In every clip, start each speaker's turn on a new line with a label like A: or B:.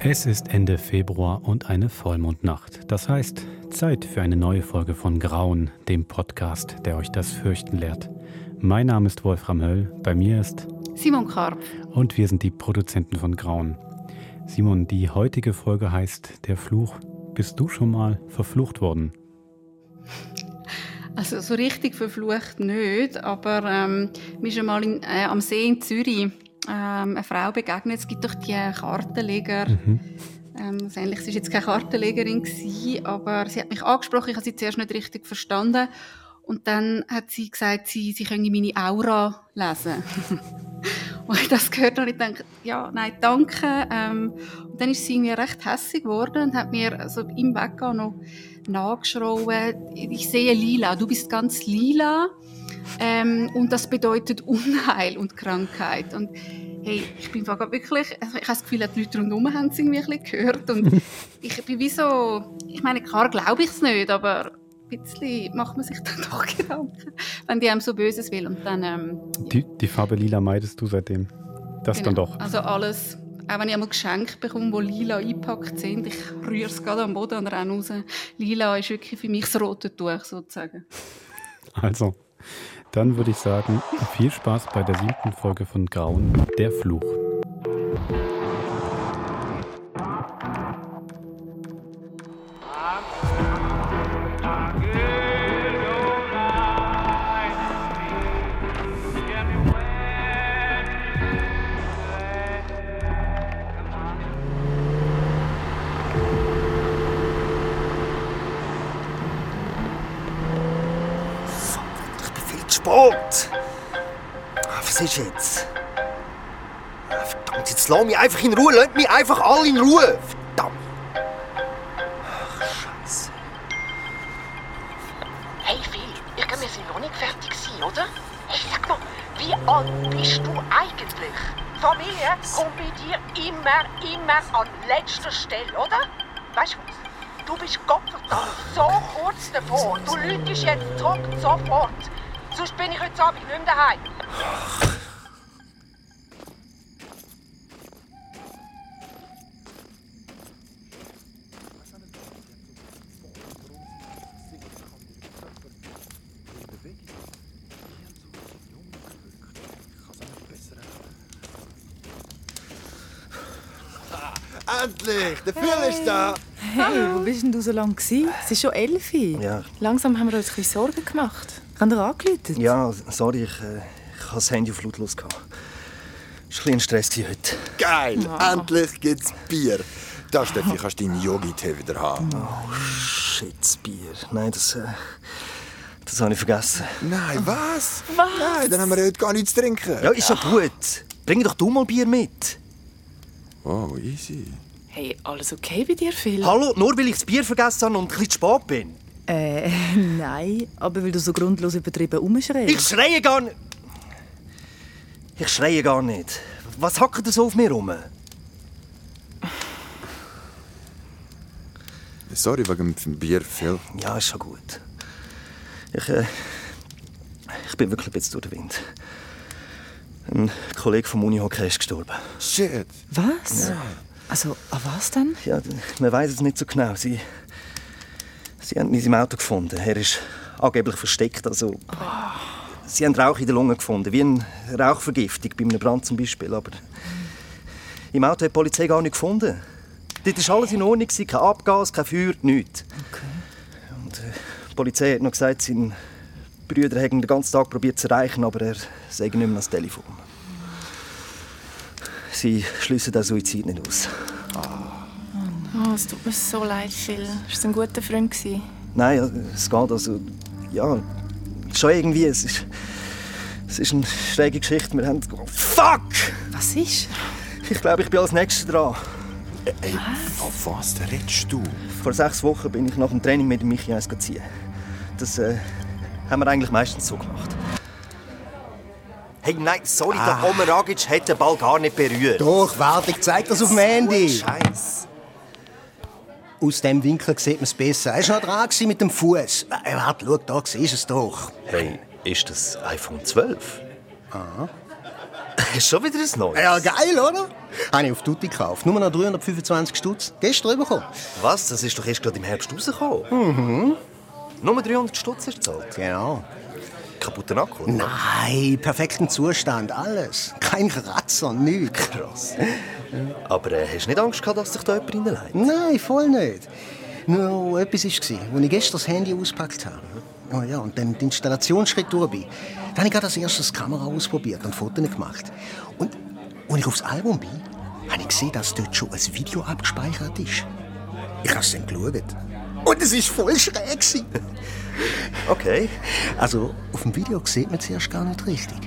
A: Es ist Ende Februar und eine Vollmondnacht. Das heißt, Zeit für eine neue Folge von Grauen, dem Podcast, der euch das Fürchten lehrt. Mein Name ist Wolfram Höll, bei mir ist
B: Simon Karp.
A: Und wir sind die Produzenten von Grauen. Simon, die heutige Folge heißt Der Fluch. Bist du schon mal verflucht worden?
B: Also so richtig verflucht nicht, aber ähm, mir ist einmal in, äh, am See in Zürich ähm, eine Frau begegnet. Es gibt doch die Kartenleger. Mhm. Ähm, also sie war jetzt keine Kartenlegerin, gewesen, aber sie hat mich angesprochen. Ich habe sie zuerst nicht richtig verstanden. Und dann hat sie gesagt, sie, sie könne meine Aura lesen. und ich das gehört habe, ich gedacht, ja, nein, danke. Ähm, und dann ist sie irgendwie recht hässlich geworden und hat mir so im Weggehen noch nachgeschrien, ich sehe lila, du bist ganz lila. Ähm, und das bedeutet Unheil und Krankheit. Und hey, ich bin wirklich, also ich habe das Gefühl, die Leute rundherum haben es irgendwie ein bisschen gehört. Und ich bin wie so, ich meine, klar glaube ich es nicht, aber ein bisschen macht man sich dann doch Gedanken, wenn die einem so Böses will. Und dann, ähm,
A: die, die Farbe lila meidest du seitdem? Das genau. dann doch?
B: Also alles, auch wenn ich einmal Geschenke bekomme, die lila eingepackt sind, ich rühre es gerade am Boden und renne raus. Lila ist wirklich für mich das rote Tuch sozusagen.
A: Also, dann würde ich sagen, viel Spaß bei der siebten Folge von Grauen, der Fluch.
C: Jetzt? Verdammt, jetzt lass mich einfach in Ruhe. Lass mich einfach alle in Ruhe. Verdammt. Ach, Scheiße.
D: Hey Phil, wir sind noch nicht fertig gewesen, oder? Hey, sag mal, wie alt bist du eigentlich? Familie kommt bei dir immer, immer an letzter Stelle, oder? Weißt du was? Du bist Gottverdammt so kurz davor. Du lütest jetzt zurück sofort. Sonst bin ich heute Abend nicht mehr daheim.
C: Endlich! Der Phil ist da!
E: Hey, wo bist denn du so lange? Es ist schon elf.
C: Ja.
E: Langsam haben wir uns ein bisschen Sorgen gemacht. Haben ihr angerufen?
C: Ja, sorry, ich, äh, ich habe das Handy auf lautlos. Es war ein bisschen Stress heute.
F: Geil! Oh. Endlich gibt's Bier. Da, Steffi, kannst du deinen Yogi-Tee wieder haben.
C: Oh, shit, das Bier. Nein, das, äh, das habe ich vergessen.
F: Nein, was?
E: Was?
F: Nein, dann haben wir heute gar nichts zu trinken.
C: Ja, ist ja gut. Bring doch du mal Bier mit.
F: Oh, easy.
E: Hey, alles okay bei dir, Phil?
C: Hallo, nur weil ich das Bier vergessen habe und ein bisschen zu spät bin.
E: Äh, nein, aber weil du so grundlos übertrieben umschreist.
C: Ich schreie gar nicht. Ich schreie gar nicht. Was hackt ihr so auf mir rum?
F: Sorry wegen dem Bier, Phil.
C: Ja, ist schon gut. Ich, äh, ich bin wirklich ein bisschen durch den Wind. Ein Kollege vom Unihockey ist gestorben.
F: Shit.
E: Was? Ja. Also, an was denn?
C: Ja, man weiß es nicht so genau. Sie, Sie haben ihn in seinem Auto gefunden. Er ist angeblich versteckt. Also, oh. Sie haben Rauch in der Lunge gefunden, wie eine Rauchvergiftung, bei einem Brand zum Beispiel. Aber im Auto hat die Polizei gar nicht gefunden. Dort war alles in Ordnung, kein Abgas, kein Feuer, nichts.
E: Okay.
C: Und, äh, die Polizei hat noch gesagt, sein Brüder hätten den ganzen Tag probiert zu erreichen, aber er sei nicht mehr ans Telefon. Sie schließen den Suizid nicht aus.
E: Oh. Oh, es tut mir so leid, Phil. War es ein guter Freund?
C: Nein, es geht also... Ja, schon irgendwie. Es ist, es ist eine schräge Geschichte. Wir haben... Fuck!
E: Was ist?
C: Ich glaube, ich bin als Nächster dran.
F: Ey, auf was redest du?
C: Vor sechs Wochen bin ich nach dem Training mit Michi eins ziehen. Das äh, haben wir eigentlich meistens so gemacht. Hey, nein, sorry, ah. der Omer Agic hat den Ball gar nicht berührt.
G: Doch, warte, ich zeig das auf dem Handy.
C: Scheiß.
G: Aus dem Winkel sieht man es besser. Er war noch dran mit dem Fuß. Äh, warte, schau, da siehst du es doch.
C: Hey, ist das iPhone 12?
G: Aha.
C: Hast du schon wieder ein neues?
G: Ja, geil, oder? Habe ich auf Tutti gekauft. Nur noch 325 Stutz. Gestern bekommen.
C: Was? Das ist doch erst gerade im Herbst rausgekommen. Mhm. Nur 300 Stutz hast du gezahlt.
G: Genau.
C: Kaputten Akku? oder?
G: Nein, perfekten Zustand, alles. Kein Kratzer, nichts.
C: Krass. Aber äh, hast du nicht Angst gehabt, dass sich da jemand reinlegt?
G: Nein, voll nicht. Nur etwas war, als ich gestern das Handy ausgepackt habe. Oh ja, und dann den Installationsschritt durch bin. Dann habe ich als erstes die Kamera ausprobiert und Fotos gemacht. Und als ich aufs Album bin, habe ich gesehen, dass dort schon ein Video abgespeichert ist. Ich habe es dann geschaut. Und es war voll schräg. gewesen.
C: Okay.
G: Also, auf dem Video sieht man zuerst gar nicht richtig.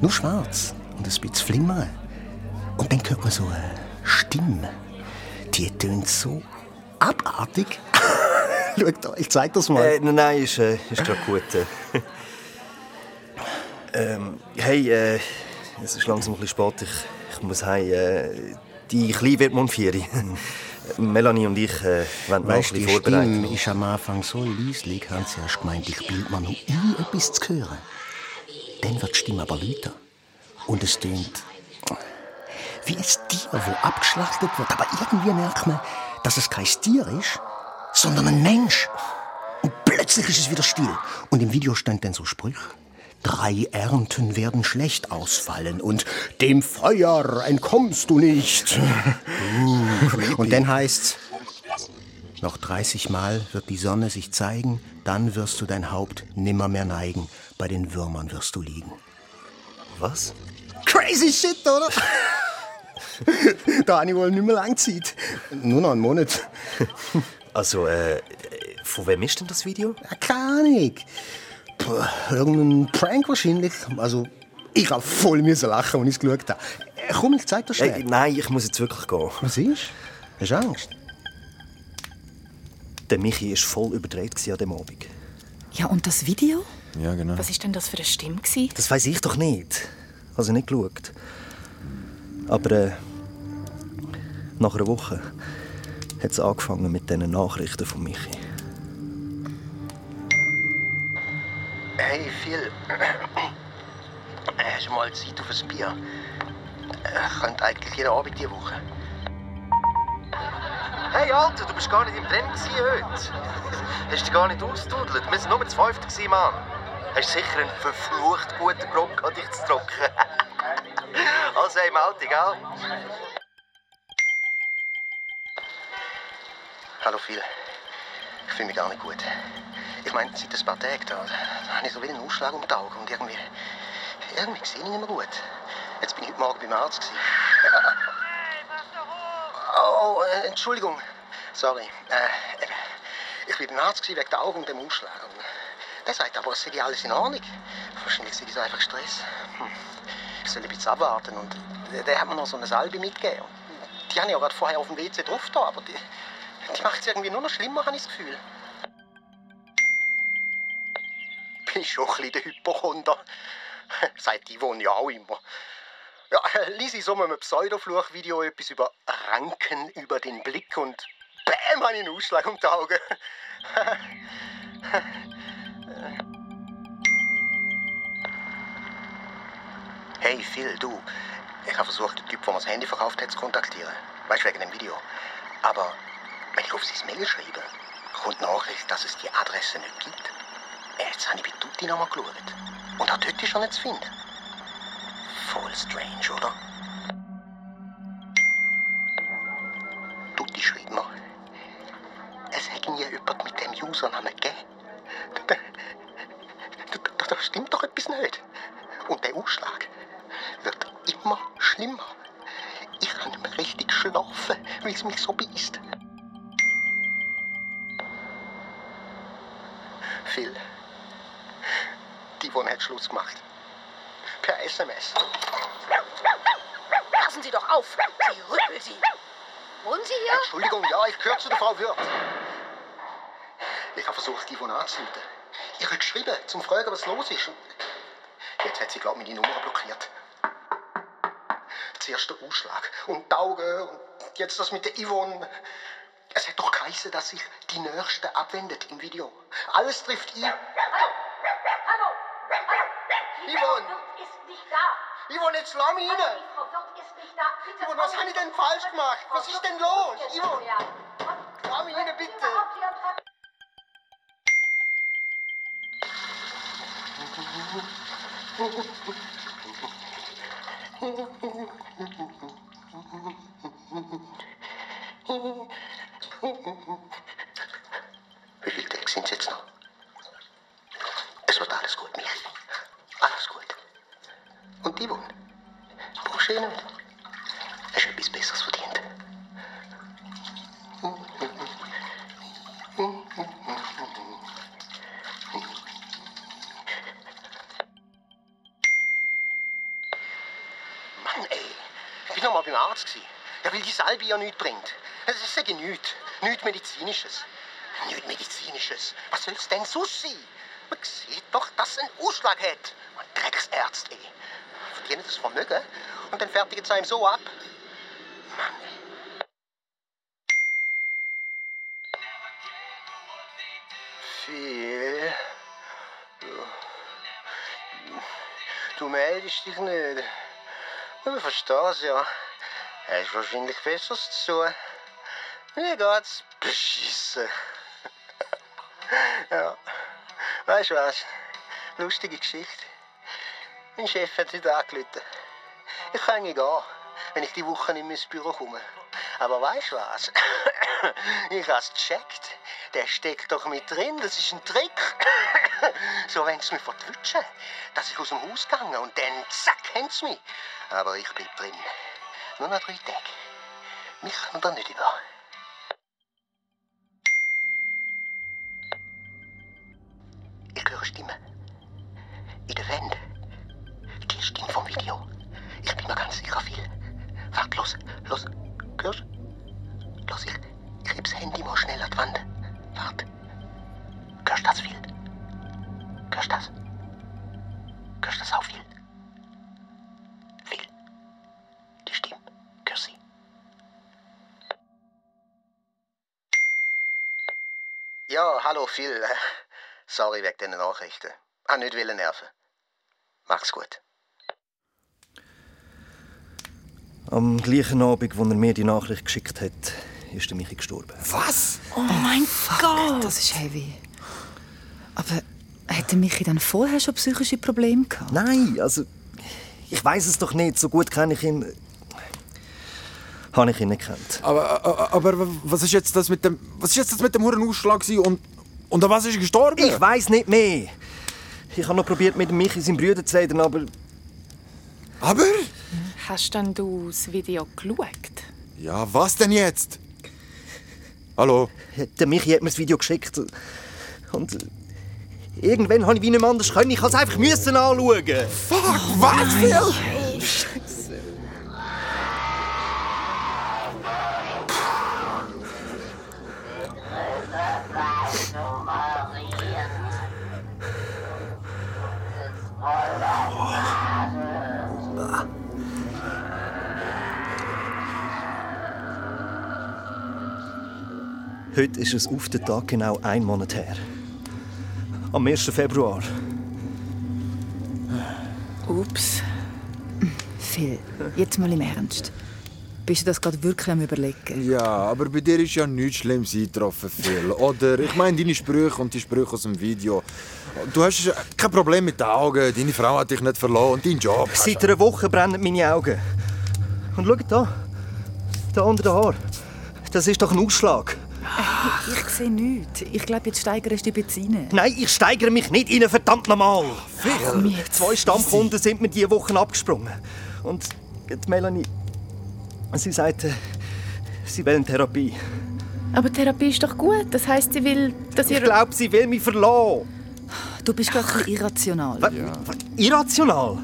G: Nur schwarz und ein bisschen flimmern. Und dann hört man so eine Stimme. Die tönt so abartig. Schaut euch, ich zeig das mal.
C: Äh, nein, nein, ist, äh, ist gerade gut. äh. ähm, hey, äh, es ist langsam ein bisschen spät. Ich, ich muss heim. Äh, die Kleine wird morgen vier. Melanie und ich äh, wollen
G: Weißt die. Stimme ist am Anfang so leislich, haben sie erst gemeint, ich bild mir noch ein, etwas zu hören. Dann wird die Stimme aber lauter. Und es tönt wie ein Tier, das abgeschlachtet wird. Aber irgendwie merkt man, dass es kein Tier ist, sondern ein Mensch. Und plötzlich ist es wieder still. Und im Video stand dann so Sprüche. Drei Ernten werden schlecht ausfallen und dem Feuer entkommst du nicht. und dann heißt's, noch 30 Mal wird die Sonne sich zeigen, dann wirst du dein Haupt nimmer mehr neigen, bei den Würmern wirst du liegen.
C: Was?
G: Crazy shit, oder? da habe ich wohl nicht mehr lang Zeit. Nur noch einen Monat.
C: Also, äh, von wem ist denn das Video?
G: Ja, keine Ahnung. Puh, irgendein Prank wahrscheinlich. Also, ich habe voll müssen lachen, als ich es geschaut habe. Äh, Komm, ich zeig dir schnell.
C: Hey, nein, ich muss jetzt wirklich gehen.
G: Was ist? Hast du Angst?
C: Der Michi war voll überdreht an dem Abend.
E: Ja, und das Video?
F: Ja, genau.
E: Was ist denn das für eine Stimme? gewesen?
C: Das weiß ich doch nicht. Also nicht geschaut. Aber äh, nach einer Woche hat es angefangen mit diesen Nachrichten von Michi.
G: Hey, Phil. Hast du mal Zeit auf ein Bier? Ich könnte eigentlich jeden Abend diese Woche.
C: Hey Alter, du bist gar nicht im gewesen heute. Hast dich gar nicht ausgedudelt. Wir waren nur zu fünft, Mann. Hast sicher einen verflucht guten Grund gehabt, dich zu trocken. also im Alter, gell?
G: Hallo, Phil. Ich fühle mich gar nicht gut. Ich meine, seit ein paar Tagen da, da habe ich so wie einen Ausschlag um die Augen und irgendwie... Irgendwie sehe ich nicht mehr gut. Jetzt bin ich heute Morgen beim Arzt. Gewesen. Oh, äh, Entschuldigung. Sorry. Äh, eben, ich bin beim Arzt gewesen wegen der Augen und dem Ausschlag. Der sagt aber, es sei alles in Ordnung. Wahrscheinlich sei es einfach Stress. Hm. Ich soll ein bisschen abwarten. Und der, der hat mir noch so eine Salbe mitgegeben. Die habe ich auch gerade vorher auf dem WC drauf da, aber die, die macht es irgendwie nur noch schlimmer, habe ich das Gefühl. Bin ich schon ein bisschen der Hypochonder. Sagt die wohnen ja auch immer. Lies in so einem Pseudofluch-Video etwas über Ranken über den Blick und bäm, habe ich einen Ausschlag um die Augen. Hey Phil, du. Ich habe versucht, den Typ, der mir das Handy verkauft hat, zu kontaktieren. Weißt du, wegen dem Video. Aber wenn ich auf sein Mail schreibe, kommt Nachricht, dass es die Adresse nicht gibt. Jetzt habe ich bei Tutti nochmal geschaut. Und auch dort ist er nicht zu finden. Voll strange, oder? Tutti schreibt mir, es hätte nie jemand mit dem Usernamen gegeben. Da, da, da, stimmt doch etwas nicht. Und der Ausschlag wird immer schlimmer. Ich kann nicht mehr richtig schlafen, weil es mich so beißt. Phil, die hat Schluss gemacht. Per SMS.
D: Passen Sie doch auf! Sie rüppelt Sie! Wohnen Sie hier?
G: Entschuldigung, ja, ich gehöre zu der Frau Wirth. Ich habe versucht, die Yvonne anzurufen. Ich habe geschrieben, zum Fragen, was los ist. Und jetzt hat sie, glaube ich, meine Nummer blockiert. Zuerst der Ausschlag und die Augen und jetzt das mit der Yvonne. Es hat doch geheißen, dass sich die Nächste abwendet im Video. Alles trifft ihn.
D: Hallo! Hallo! Die
G: Yvonne!
D: Da!
G: Yvonne, jetzt lass mich rein! Yvonne, was habe ich denn falsch gemacht? Was ist denn los? Yvonne! Lass mich rein, bitte!
H: Wie viele Tage sind es jetzt noch? Es wird alles gut, Michi. Brauchst du eh nicht. Hast etwas Besseres verdient.
G: Mann, ey. Ich bin noch mal beim Arzt. Gewesen. Ja, weil die Salbe ja nichts bringt. Das ist sage nichts. Nichts Medizinisches. Nichts Medizinisches. Was soll es denn sonst sein? Man sieht doch, dass es einen Ausschlag hat. Man Drecksärzt, Verdienen das Vermögen und dann fertigen sie einem so ab. Mann. Viel. Du, du meldest dich nicht. Verstehe es ja. Hast wahrscheinlich Besseres zu tun. Mir geht's beschissen. ja. Weißt du was? Lustige Geschichte. Mein Chef hat heute angerufen. Ich kann gehen, wenn ich die Woche nicht mehr ins Büro komme. Aber weißt du was? ich hab's gecheckt. Der steckt doch mit drin. Das ist ein Trick. so wenn sie mich verwutschen, dass ich aus dem Haus gehe und dann zack, haben sie mich. Aber ich bleib drin. Nur noch drei Tage. Mich kann da nicht über. Sorry wegen diesen Nachrichten. Ah, nicht wollen nerven. Mach's gut.
C: Am gleichen Abend, wo er mir die Nachricht geschickt hat, ist der Michi gestorben.
F: Was?
E: Oh mein Gott!
I: Das ist heavy. Aber hätte Michi dann vorher schon psychische Probleme gehabt?
C: Nein, also ich weiß es doch nicht. So gut kenne ich ihn. Habe ich ihn nicht gekannt.
F: Aber, aber, aber was ist jetzt das mit dem, was ist jetzt das mit dem Huren Ausschlag und und an was ist er gestorben?
C: Ich weiß nicht mehr. Ich habe noch probiert mit Michi seinen Brüder zu reden, aber
F: Aber?
E: Hast denn du das Video geschaut?
F: Ja, was denn jetzt? Hallo?
C: der Michi hat mir das Video geschickt und irgendwann habe ich wie mehr anders können. Ich habe es einfach müssen anschauen.
F: Fuck, was, Phil?
C: Ist es auf den Tag genau ein Monat her. Am 1. Februar.
E: Ups.
I: Phil, jetzt mal im Ernst. Bist du das gerade wirklich am überlegen?
F: Ja, aber bei dir ist ja nichts Schlimmes eingetroffen, Phil. Oder? Ich meine, deine Sprüche und die Sprüche aus dem Video. Du hast kein Problem mit den Augen, deine Frau hat dich nicht verloren und dein Job.
C: Seit einer Woche brennen meine Augen. Und schau da. Da unter den Haar. Das ist doch ein Ausschlag.
I: Ich sehe nichts. Ich glaube, jetzt steigerst du dich Benzine.
C: Nein, ich steigere mich nicht Ihnen, verdammt nochmal.
I: Jetzt.
C: Zwei Stammkunden sind mir diese Woche abgesprungen. Und die Melanie, sie sagte, sie wollen Therapie.
E: Aber Therapie ist doch gut. Das heisst, sie will, dass ihr...
C: Ich glaube, sie will mich verlassen.
I: Du bist gerade irrational.
C: Was? Irrational?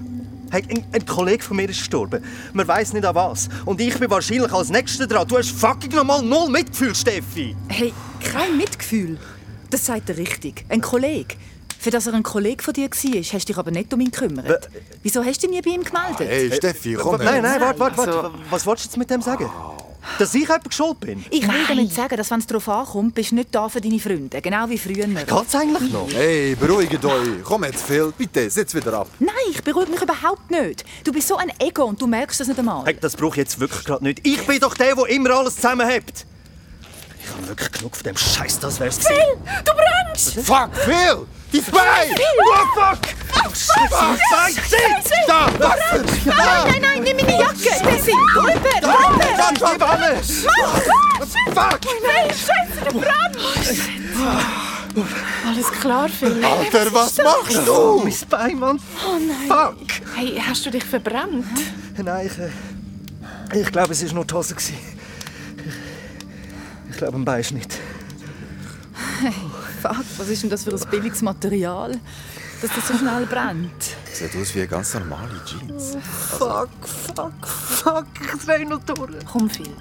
C: Hey, ein, ein Kollege von mir ist gestorben. Man weiß nicht an was. Und ich bin wahrscheinlich als Nächster dran. Du hast fucking nochmal null Mitgefühl, Steffi.
I: Hey, kein Mitgefühl. Das sagt er richtig. Ein Kollege. Für das er ein Kollege von dir war, hast du dich aber nicht um ihn gekümmert. Wieso hast du dich nie bei ihm gemeldet?
F: Hey, Steffi, komm
C: Nein,
F: her.
C: nein, warte, warte, warte.
E: Also-
C: Was wolltest du jetzt mit dem sagen? Dass ich jemand schuld bin?
I: Ich will damit sagen, dass wenn es darauf ankommt, bist du nicht da für deine Freunde. Genau wie früher.
C: Geht's eigentlich noch?
F: Hey, beruhigt euch. Komm jetzt, Phil. Bitte, setz wieder ab.
I: Nein, ich beruhige mich überhaupt nicht. Du bist so ein Ego und du merkst das nicht einmal.
C: Hey, das brauche ich jetzt wirklich gerade nicht. Ich bin doch der, der immer alles zusammenhält. Ich habe wirklich genug von dem Scheiß, das wär's gewesen.
I: Du brennst!
F: Fuck, Phil! Dein Bein!
C: Oh, fuck! Oh, Scheiße! Scheiße!
F: Da! Wasser!
I: Nein, nein, nein, nimm meine Jacke! Steffi, rüber, rüber!
C: Fuck, bleib alles!
F: Fuck!
I: Nein, Scheiße, der Brand!
E: Alles klar, Phil?
F: Alter, was machst du?
C: Oh, mein Bein, Mann!
E: Oh nein.
C: Fuck!
E: Hey, hast du dich verbrannt?
C: Nein, ich, äh, ich glaube, es war nur die Hose. gewesen. Ich glaube, ein Bein ist nicht.
I: Fuck, was ist denn das für ein billiges Material, dass das so schnell brennt?
F: Sieht aus wie ganz normale Jeans.
C: Fuck, fuck, fuck, ich drehe noch durch.
E: Komm, Phil.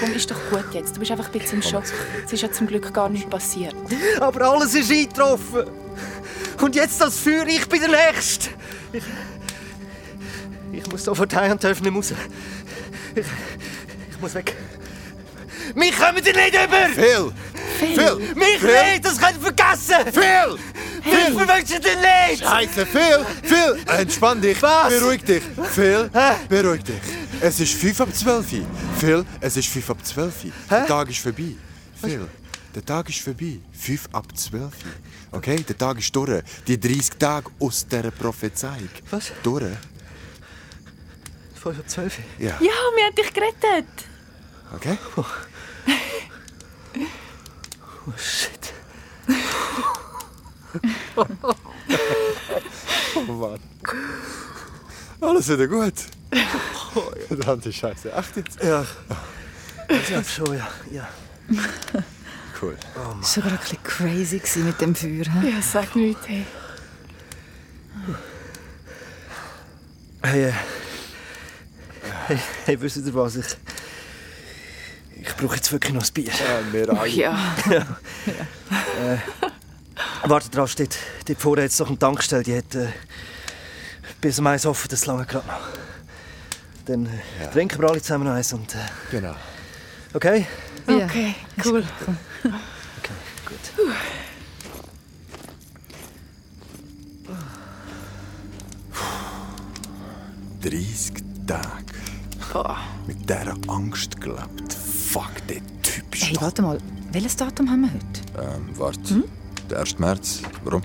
E: Komm, ist doch gut jetzt. Du bist einfach ein bisschen im Schock. Es ist ja zum Glück gar nichts passiert.
C: Aber alles ist eingetroffen. Und jetzt das Feuer, ich bin der Nächste. Ich, ich muss sofort heim und darf nicht raus. Ich, ich muss weg. Mich kommen ihr nicht über!
F: Phil! Phil!
C: Mich
F: Phil!
C: nicht, das könnt ihr vergessen!
F: Phil!
C: Ich verwünsche dir nicht!
F: Scheiße, Phil! Phil! Entspann dich!
C: Was?
F: Beruhig dich! Phil!
C: Hä?
F: Beruhig dich! Es ist 5 ab 12. Phil, es ist 5 ab 12. Der Tag ist vorbei. Phil, der Tag ist vorbei. 5 ab 12. Okay? Der Tag ist durch. Die 30 Tage aus dieser Prophezeiung.
C: Was?
F: Durch.
C: 5 ab 12.
F: Ja.
E: Ja, wir haben dich gerettet.
F: Okay?
C: Oh shit.
F: Oh Mann. Alles wieder gut. Verdammte Scheiße. Echt jetzt?
C: Ja. Ich glaube schon, ja. ja.
F: Cool.
I: Das war gerade ein bisschen crazy gewesen mit dem Feuer. hä?
E: Ja, sag nichts, hey.
C: Hey, äh, hey, hey, wisst ihr was? Ich, ich brauche jetzt wirklich noch ein Bier.
F: Ja, wir alle.
E: Ja.
C: Wartet drauf, steht, dort vorne jetzt noch eine Tankstelle, die hat äh, bis um eins offen, das lange gerade noch. Dann äh, trinken wir alle zusammen noch eins und... Äh,
F: Genau.
C: okay?
I: Ja.
E: Okay, cool.
C: Okay, gut.
F: 30 Tage
E: Boah.
F: mit dieser Angst gelebt. Fuck, der Typ ist
I: Hey, warte mal. Welches Datum haben wir heute?
F: Ähm, warte. Der 1. März. Warum?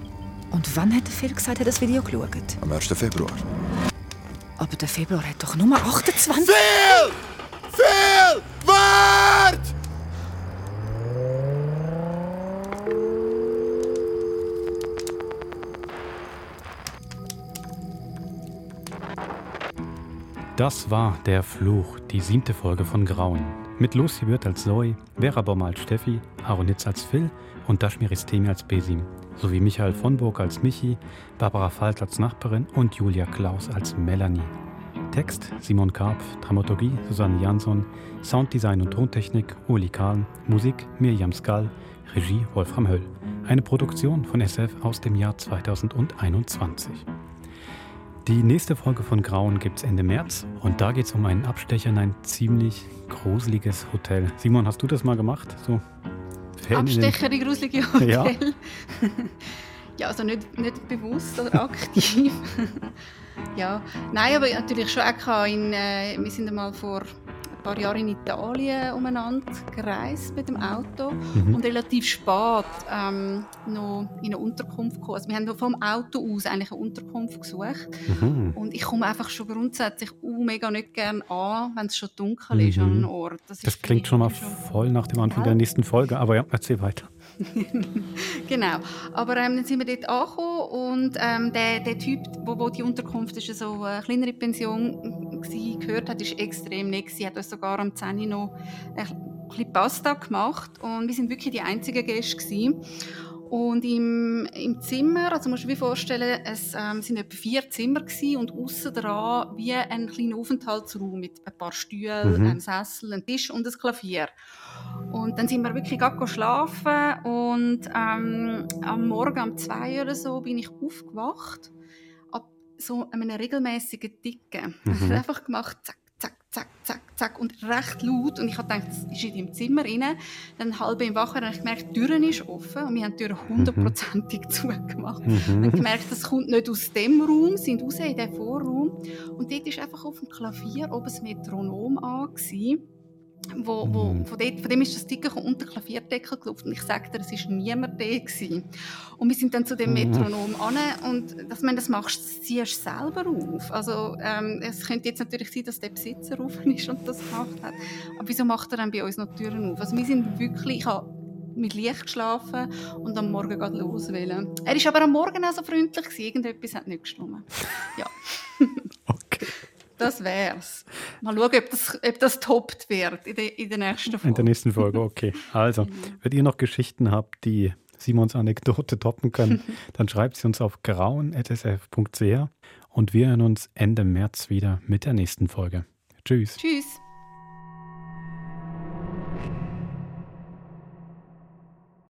I: Und wann hat der Phil gesagt, er hat das Video geschaut?
F: Am 1. Februar.
I: Aber der Februar hat doch Nummer 28.
F: Phil! Phil! Wart!
A: Das war Der Fluch, die siebte Folge von Grauen. Mit Lucy Wirth als Zoe, Vera Baum als Steffi, Aaron Hitz als Phil und Dashmir Istemi als Besim. Sowie Michael von Burg als Michi, Barbara Falk als Nachbarin und Julia Klaus als Melanie. Text Simon Karpf, Dramaturgie Susanne Jansson, Sounddesign und Tontechnik Uli Kahn, Musik Mirjam Skall, Regie Wolfram Höll. Eine Produktion von SF aus dem Jahr 2021. Die nächste Folge von Grauen gibt's Ende März und da geht's um einen Abstecher in ein ziemlich gruseliges Hotel. Simon, hast du das mal gemacht? So
B: Abstecher in gruselige
A: Ja.
B: Hotel. Ja, also nicht, nicht bewusst oder aktiv. ja, nein, aber natürlich schon auch in, äh, wir sind einmal vor ein paar Jahren in Italien umeinander gereist mit dem Auto
A: Mhm.
B: und relativ spät ähm, noch in eine Unterkunft gekommen. Also wir haben vom Auto aus eigentlich eine Unterkunft gesucht
A: Mhm.
B: und ich komme einfach schon grundsätzlich uh, mega nicht gerne an, wenn es schon dunkel ist an
A: Mhm.
B: einem Ort.
A: Das
B: für
A: klingt schon mal
B: irgendwie
A: voll nach dem Anfang
B: Ja.
A: der nächsten Folge, aber ja, erzähl weiter.
B: Genau. Aber ähm, dann sind wir dort angekommen und ähm, der, der Typ, wo, wo die Unterkunft ist, so eine kleinere Pension gsi, gehört hat, ist extrem nett. Sie hat uns sogar am 10 Uhr noch ein bisschen Pasta gemacht und wir sind wirklich die einzigen Gäste gsi. Und im, im Zimmer, also musst du dir vorstellen, es ähm, sind etwa vier Zimmer gsi und außen dran wie ein kleiner Aufenthaltsraum mit ein paar Stühlen,
A: Mhm.
B: einem Sessel, einem Tisch und ein Klavier. Und dann sind wir wirklich gerade schlafen und ähm, am Morgen um zwei oder so bin ich aufgewacht so einem regelmäßigen Ticken.
A: Mhm.
B: Ich habe einfach gemacht, zack, zack, zack, zack, zack und recht laut. Und ich habe gedacht, das ist in deinem Zimmer rein. Dann halb im Wacher habe ich gemerkt, die Tür ist offen und wir haben die Tür hundertprozentig mhm. zugemacht. Mhm. Ich gemerkt, das kommt nicht aus dem Raum, sind raus in den Vorraum. Und dort ist einfach auf dem Klavier oben das Metronom an. Gewesen wo, wo, mhm. von, dort, von dem ist das Dicke unter den Klavierdeckel gelaufen. Und ich sagte dir, es war niemand da. Gewesen. Und wir sind dann zu dem mhm. Metronom an und dass man das machst, das ziehst du selber auf. Also ähm, es könnte jetzt natürlich sein, dass der Besitzer offen ist und das gemacht hat. Aber wieso macht er dann bei uns noch Türen auf? Also wir sind wirklich, ich habe mit Licht geschlafen und am Morgen geht los wollen. Er war aber am Morgen auch so freundlich gewesen. Irgendetwas hat nicht gestimmt. Ja. Das wär's. Mal schauen, ob das, ob das toppt wird in der, in der nächsten Folge.
A: In der nächsten Folge, okay. Also, wenn ihr noch Geschichten habt, die Simons Anekdote toppen können, dann schreibt sie uns auf grauen.sf.ch und wir hören uns Ende März wieder mit der nächsten Folge. Tschüss.
B: Tschüss.